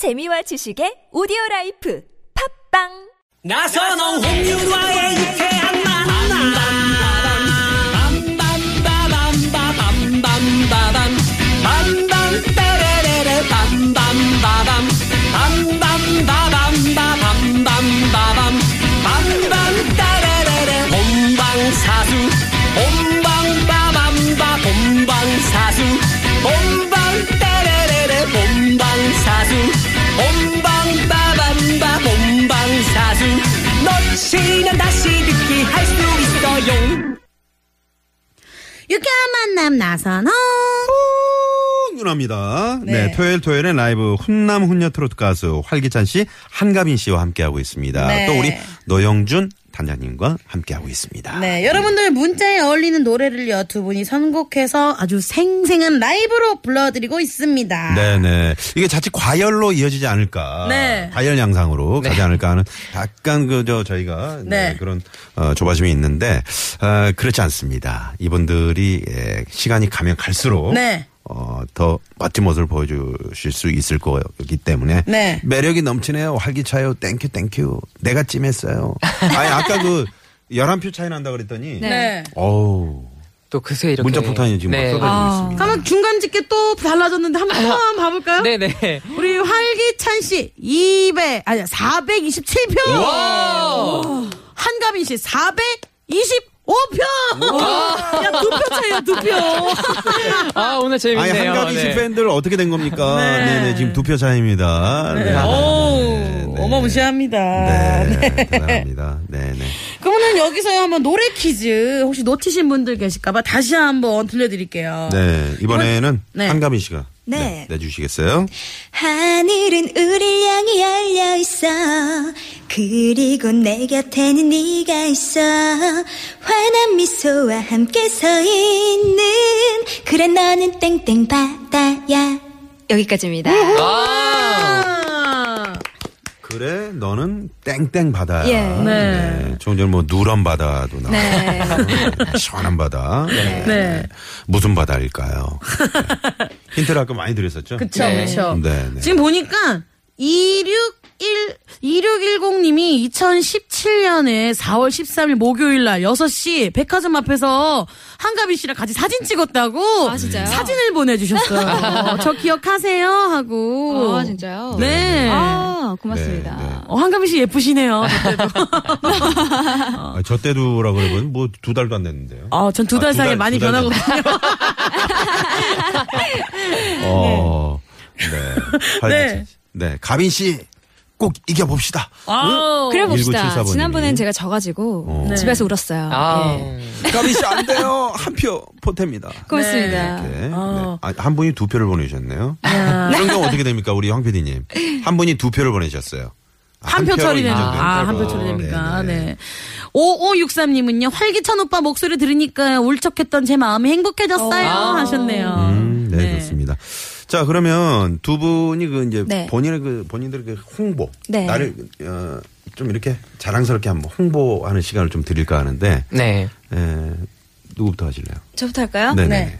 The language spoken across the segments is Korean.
재미와 지식의 오디오 라이프 팝빵! 나선홍 홍윤화의 유쾌한 만남 유쾌한 만남 나선홍. 윤합니다. 네. 네. 토요일 토요일엔 라이브 훈남 훈녀 트로트 가수 활기찬 씨, 한가빈 씨와 함께하고 있습니다. 네. 또 우리 노영준 단장님과 함께하고 있습니다. 네, 여러분들 문자에 어울리는 노래를요 두 분이 선곡해서 아주 생생한 라이브로 불러드리고 있습니다. 네네. 이게 자칫 과열로 이어지지 않을까. 네. 과열 양상으로 가지 않을까 하는 약간 그, 저, 저희가 네, 네. 그런, 어, 조바심이 있는데, 어, 그렇지 않습니다. 이분들이, 예, 시간이 가면 갈수록. 네. 어, 더 멋진 모습을 보여주실 수 있을 거기 때문에. 네. 매력이 넘치네요. 활기차요. Thank you, thank you. 내가 찜했어요. 아니, 아까 그, 11표 차이 난다 그랬더니. 네. 어우. 또 그새 이렇게 문자 폭탄이 지금 네. 막 쏟아지고 있습니다. 그러면 중간 집계 또 달라졌는데 한번 봐볼까요? 네네. 우리 활기찬 씨 200, 아니 427표. 한가빈 씨 425표. 야, 두표 차이야, 두 표. 아 오늘 재밌네요. 아니 한가빈 씨 네. 팬들 어떻게 된 겁니까? 네. 네, 네, 지금 두표 차입니다. 네. 오, 네, 네. 어마무시합니다. 네, 대단합니다. 네, 네. 그러면 여기서 한번 노래 퀴즈 혹시 놓치신 분들 계실까봐 다시 한번 들려드릴게요. 네, 이번에는 네. 한가빈 씨가 네. 내주시겠어요? 하늘은 우릴 향해 열려 있어 그리고 내 곁에는 네가 있어 환한 미소와 함께 서 있는 그래 너는 땡땡 바다야 여기까지입니다 아, 그래, 너는 땡땡 바다야. 예. 네. 조금 전에 뭐 누런 바다도 나오고 네. 시원한 바다. 네. 네. 무슨 바다일까요? 네. 힌트를 아까 많이 드렸었죠? 그쵸, 네. 그쵸. 네, 네. 지금 보니까 261, 2610님이 2017년에 4월 13일 목요일 날 6시 백화점 앞에서 한가빈 씨랑 같이 사진 찍었다고. 아, 진짜요? 사진을 보내주셨어요. 저 기억하세요? 하고. 아, 진짜요? 네. 아, 고맙습니다. 네, 네. 어, 한가빈 씨 예쁘시네요. 그때도. 아, 저 때도라고 그러면 뭐 두 달도 안 됐는데요. 아, 전 두달 아, 두 사이에 달, 많이 변하거든요. 어, 네. 네. 네. 가빈 씨 꼭 이겨봅시다. 그래 봅시다. 1974 번님이. 지난번엔 제가 져가지고 어. 네. 집에서 울었어요. 아 예. 가빈 씨안 돼요. 한표 포태입니다. 고맙습니다. 네. 어. 네. 아, 한 분이 두 표를 보내주셨네요. 이런 경우 어떻게 됩니까? 우리 황 PD님. 한 분이 두 표를 보내셨어요. 한 표? 인정됩니까? 아, 한표 어, 처리됩니까? 네, 네. 네. 5563님은요, 활기찬 오빠 목소리 들으니까 울적했던 제 마음이 행복해졌어요. 어. 하셨네요. 음, 네, 좋습니다. 자, 그러면 두 분이 그 이제 네. 본인의 그 본인들의 그 홍보, 네. 나를 어, 좀 이렇게 자랑스럽게 한번 홍보하는 시간을 좀 드릴까 하는데, 네. 에, 누구부터 하실래요? 저부터 할까요? 네, 네. 네.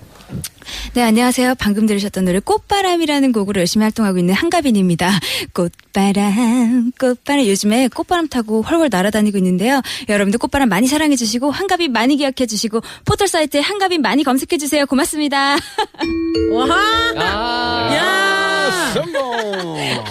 네, 안녕하세요. 방금 들으셨던 노래 꽃바람이라는 곡으로 열심히 활동하고 있는 한가빈입니다. 꽃바람, 꽃바람. 요즘에 꽃바람 타고 훨훨 날아다니고 있는데요. 여러분들 꽃바람 많이 사랑해 주시고 한가빈 많이 기억해 주시고 포털 사이트에 한가빈 많이 검색해 주세요. 고맙습니다. 와, 아야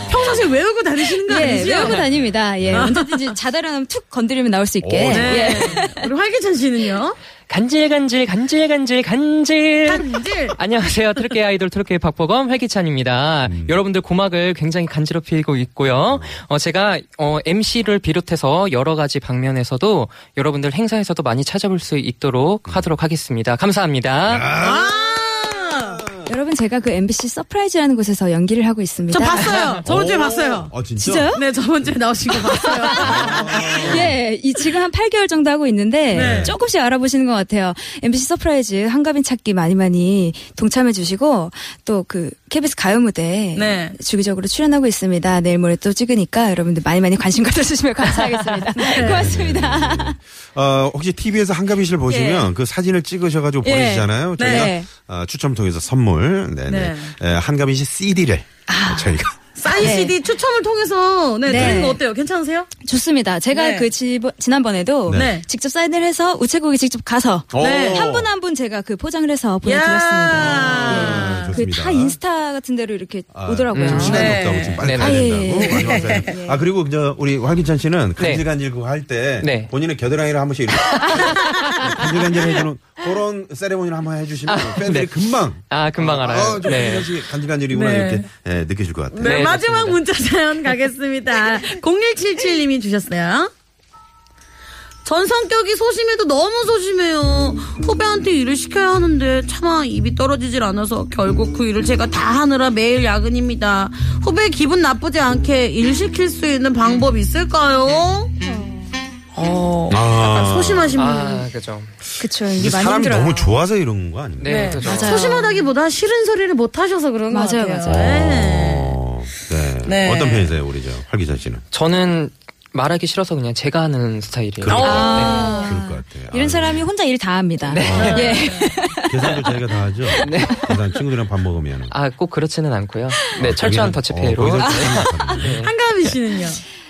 평소에 외우고 다니시는 거 예, 아니죠? 외우고 다닙니다. 예, 언제든지 자다려면 툭 건드리면 나올 수 있게. 오, 네. 예. 우리 활기찬 씨는요? 간질 간질 간질 간질 간질. 간질. 안녕하세요. 트로케 아이돌 트로케 박보검 활기찬입니다. 여러분들 고막을 굉장히 간지럽히고 있고요. 어, 제가 어, MC를 비롯해서 여러 가지 방면에서도 여러분들 행사에서도 많이 찾아볼 수 있도록 하도록 하겠습니다. 감사합니다. 아! 여러분 제가 그 MBC 서프라이즈라는 곳에서 연기를 하고 있습니다. 저 봤어요. 저번 주에 봤어요. 아, 진짜? 진짜요? 네, 저번 주에 나오신 거 봤어요. 예, 이 지금 한 8개월 정도 하고 있는데 네. 조금씩 알아보시는 것 같아요. MBC 서프라이즈 한가빈 찾기 많이 많이 동참해 주시고 또 그 KBS 가요 무대 네. 주기적으로 출연하고 있습니다. 내일 모레 또 찍으니까 여러분들 많이 많이 관심 가져 주시면 감사하겠습니다. 네. 고맙습니다. 어, 혹시 TV에서 한가빈 씨를 보시면 그 사진을 찍으셔 가지고 예. 보내주잖아요. 저희가 네. 어, 추첨 통해서 선물, 네네. 네. 에, 한가빈 씨 CD를 저희가 사인 네. CD 추첨을 통해서 네, 네. 드리는 거 어때요? 괜찮으세요? 좋습니다. 제가 네. 그 지, 지난번에도 네. 직접 사인을 해서 우체국에 직접 가서 네. 한분 한 분 제가 그 포장을 해서 야. 보내드렸습니다. 네, 그 좋습니다. 다 인스타 같은 데로 이렇게 아, 오더라고요. 지금 시간이 네. 없다고 지금 빨리 네, 가야 네. 된다고. 아, 예. 마지막 사연. 예. 아 그리고 저 우리 활기찬 씨는 네. 간질간질 그거 할때 네. 본인의 겨드랑이를 한 번씩 이렇게 간질간질 해주는 그런 세레모니를 한번 해주시면 팬들이 금방 아, 금방 알아요. 아, 저 네. 간질간질이구나 네. 이렇게 예, 느끼실 것 같아요. 네, 네, 마지막. 문자 사연 가겠습니다. 0177님이 주셨어요. 전 성격이 소심해도 너무 소심해요. 후배한테 일을 시켜야 하는데 차마 입이 떨어지질 않아서 결국 그 일을 제가 다 하느라 매일 야근입니다. 후배 기분 나쁘지 않게 일 시킬 수 있는 방법 있을까요? 어, 약간 아. 소심하신 분. 아, 그죠. 그쵸. 이게 이게 많이 사람이 힘들어요. 너무 좋아서 이런 거 아닙니까? 네, 네. 그죠. 맞아요. 소심하다기보다 싫은 소리를 못 하셔서 그런 것 맞아요, 같아요. 맞아요. 네. 어, 네. 네. 어떤 편이세요, 우리 저 활기찬 씨는? 저는 말하기 싫어서 그냥 제가 하는 스타일이에요. 그러니까. 아. 그럴 것 같아요. 이런 아유, 사람이 혼자 일 다 합니다. 네. 예. 계산도 저희가 다 하죠. 계산 친구들이랑 밥 먹으면. 아, 꼭 그렇지는 않고요. 네, 철저한 더치페이로. 어, 네. 네. 한가미 씨는요?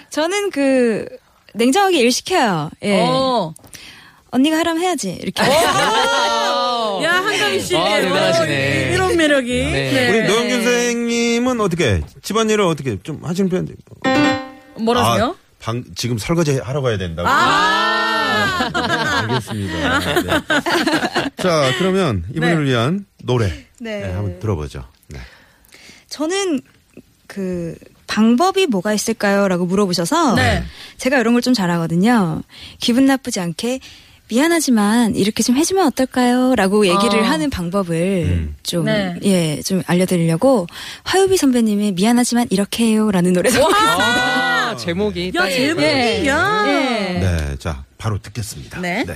저는 그 냉정하게 일 시켜요. 예. 어. 언니가 하라면 해야지. 이렇게. 야, 한가미 씨. 아, 대단하시네. 이런 매력이. 네. 우리 노영준 선생님은 어떻게 집안일을 어떻게 좀 하시는 편? 뭐라세요? 아, 방 지금 설거지 하러 가야 된다고. 아! 네, 알겠습니다. 네. 자, 그러면 이분을 네. 위한 노래 네. 네, 한번 들어보죠. 네. 저는 그 방법이 뭐가 있을까요?라고 물어보셔서 네. 제가 이런 걸 좀 잘하거든요. 기분 나쁘지 않게 미안하지만 이렇게 좀 해주면 어떨까요?라고 얘기를 어. 하는 방법을 음. 좀 네. 예, 좀 알려드리려고 화요비 선배님의 미안하지만 이렇게 해요 라는 노래 아, 제목이. 야, 딱- 제목이, 예. 야. 예. 네, 자, 바로 듣겠습니다. 네. 아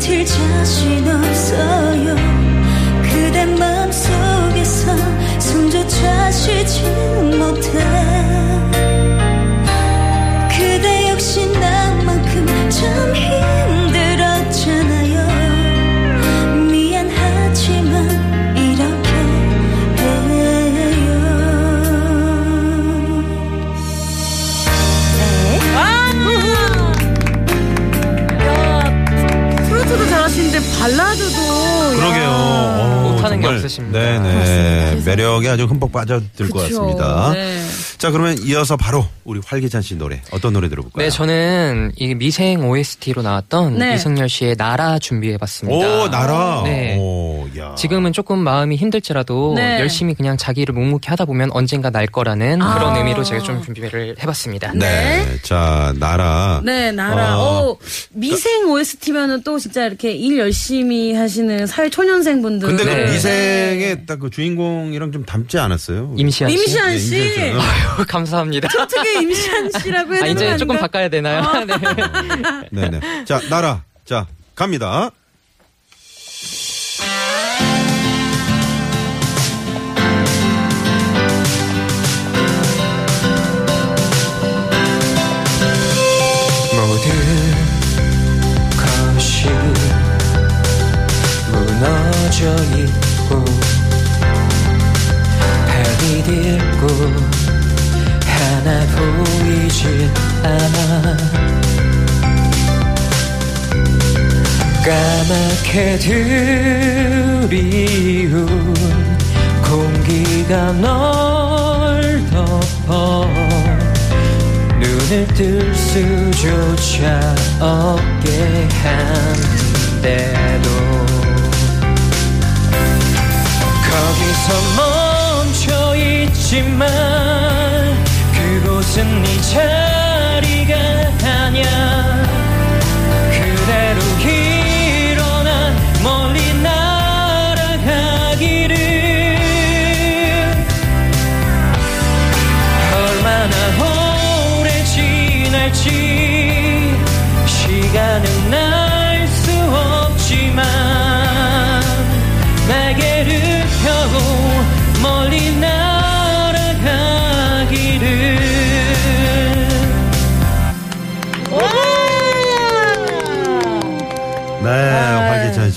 버틸 자신 없어요. 그대 마음속에서 숨조차 쉬지 못해 정말, 없으십니다. 네네. 매력에 아주 흠뻑 빠져들 것 그쵸. 같습니다. 네. 자, 그러면 이어서 바로 우리 활기찬 씨 노래 어떤 노래 들어볼까요? 네, 저는 이 미생 OST로 나왔던 네. 이승열 씨의 나라 준비해봤습니다. 오, 나라. 네. 오, 야. 지금은 조금 마음이 힘들지라도 네. 열심히 그냥 자기를 묵묵히 하다 보면 언젠가 날 거라는 아. 그런 의미로 제가 좀 준비를 해봤습니다. 네. 자, 나라. 네, 나라. 어. 오, 미생 OST면은 또 진짜 이렇게 일 열심히 하시는 사회 초년생분들. 근데 네. 그 미생의 딱 그 주인공이랑 좀 닮지 않았어요? 임시한 씨. 임시한 네, 씨. 임시한 씨. 아유, 감사합니다. 어떻게 임시한 씨라고 해야 아, 이제 조금 아닌가? 바꿔야 되나요? 네. 네네. 자, 나라. 자, 갑니다. 모든 것이 무너져 있고 발이 딛고 하나 보이질 않아. 까맣게 드리운 공기가 널 덮어. 눈 눈을 뜰 수조차 없게 한데도. 거기서 멈춰 있지만 그곳은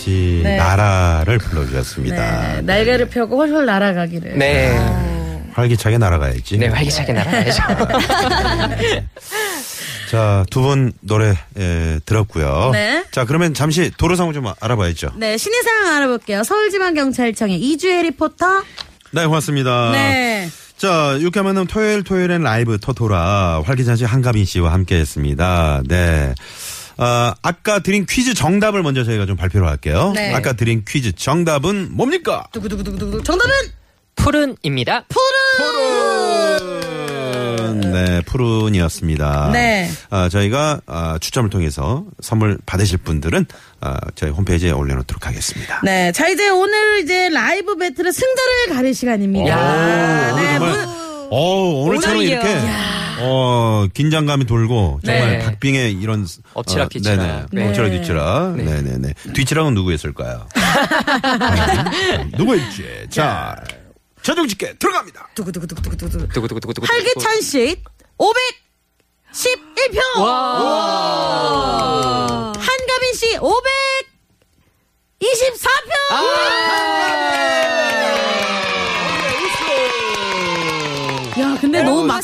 씨 네. 나라를 불러주셨습니다. 네, 날개를 펴고 훨훨 날아가기를. 네. 활기차게 날아가야지. 네, 활기차게 날아가야죠. 자, 두 분 노래 예, 들었고요. 네. 자, 그러면 잠시 도로 상황 좀 알아봐야죠. 네, 신의 상황 알아볼게요. 서울지방경찰청의 이주혜 리포터. 네, 고맙습니다. 네. 자, 육회 만남 토요일 토요일엔 라이브 토토라 활기찬 씨 한가빈 씨와 함께 했습니다. 네. 아, 아까 드린 퀴즈 정답을 먼저 저희가 좀 발표를 할게요. 네. 아까 드린 퀴즈 정답은 뭡니까? 두구두구두구두구. 정답은 푸른입니다. 푸른! 네, 푸른이었습니다. 네. 아, 저희가 아, 추첨을 통해서 선물 받으실 분들은 아, 저희 홈페이지에 올려놓도록 하겠습니다. 네. 자, 이제 오늘 이제 라이브 배틀의 승자를 가릴 시간입니다. 오, 네. 오늘 정말, 어, 오늘처럼 오늘이요. 이렇게 어, 긴장감이 돌고 정말 네. 박빙의 이런 엎치락 어, 뒤치락. 네네. 네. 엎치락 뒤치락. 네. 네네 뒤치락은 누구였을까요? 네. 누구였지? 자, 최종 집계 들어갑니다. 두구두구두구두구두구. 두구두구두구두구. 활기찬 씨 511표. 한가빈 씨 524표.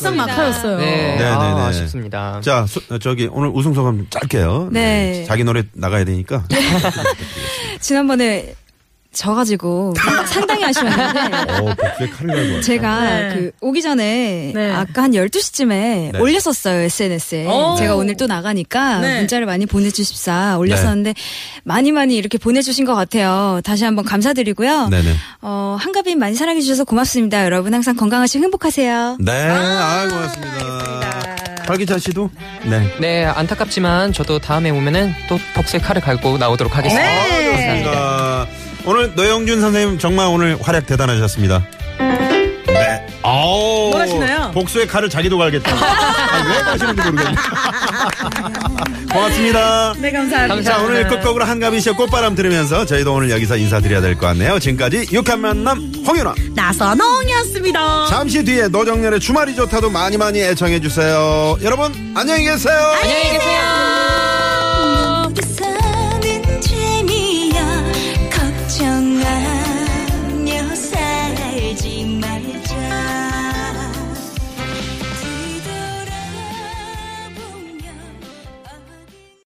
막상 막하였어요. 네. 네, 아, 네, 네. 아쉽습니다. 자, 수- 어, 저기 오늘 우승 소감 좀 짧게요. 네. 자기 노래 나가야 되니까. 지난번에 져가지고 상당히 아쉬웠는데 어, 복수의 칼을. 제가 네. 그 오기 전에 네. 아까 한 12시쯤에 네. 올렸었어요, SNS에. 오. 제가 오늘 또 나가니까 네. 문자를 많이 보내주십사 올렸었는데 많이 많이 이렇게 보내주신 것 같아요. 다시 한번 감사드리고요. 네네. 어, 한가빈 많이 사랑해주셔서 고맙습니다. 여러분 항상 건강하시고 행복하세요. 네, 아, 고맙습니다. 활기찬 씨도? 네. 네, 안타깝지만 저도 다음에 오면은 또 복수의 칼을 갈고 나오도록 하겠습니다. 네. 좋습니다. 오늘 노영준 선생님 정말 오늘 활약 대단하셨습니다. 네. 아우. 뭘 하시나요? 복수의 칼을 자기도 갈겠다. 아, 왜 가시는지 모르겠네. 고맙습니다. 네, 감사합니다. 자, 오늘 끝곡으로 한가빈 씨의 꽃바람 들으면서 저희도 오늘 여기서 인사드려야 될 것 같네요. 지금까지 육한 만남 홍윤아. 나선홍이었습니다. 잠시 뒤에 노정렬의 주말이 좋다도 많이 많이 애청해주세요. 여러분, 안녕히 계세요. 안녕히 계세요.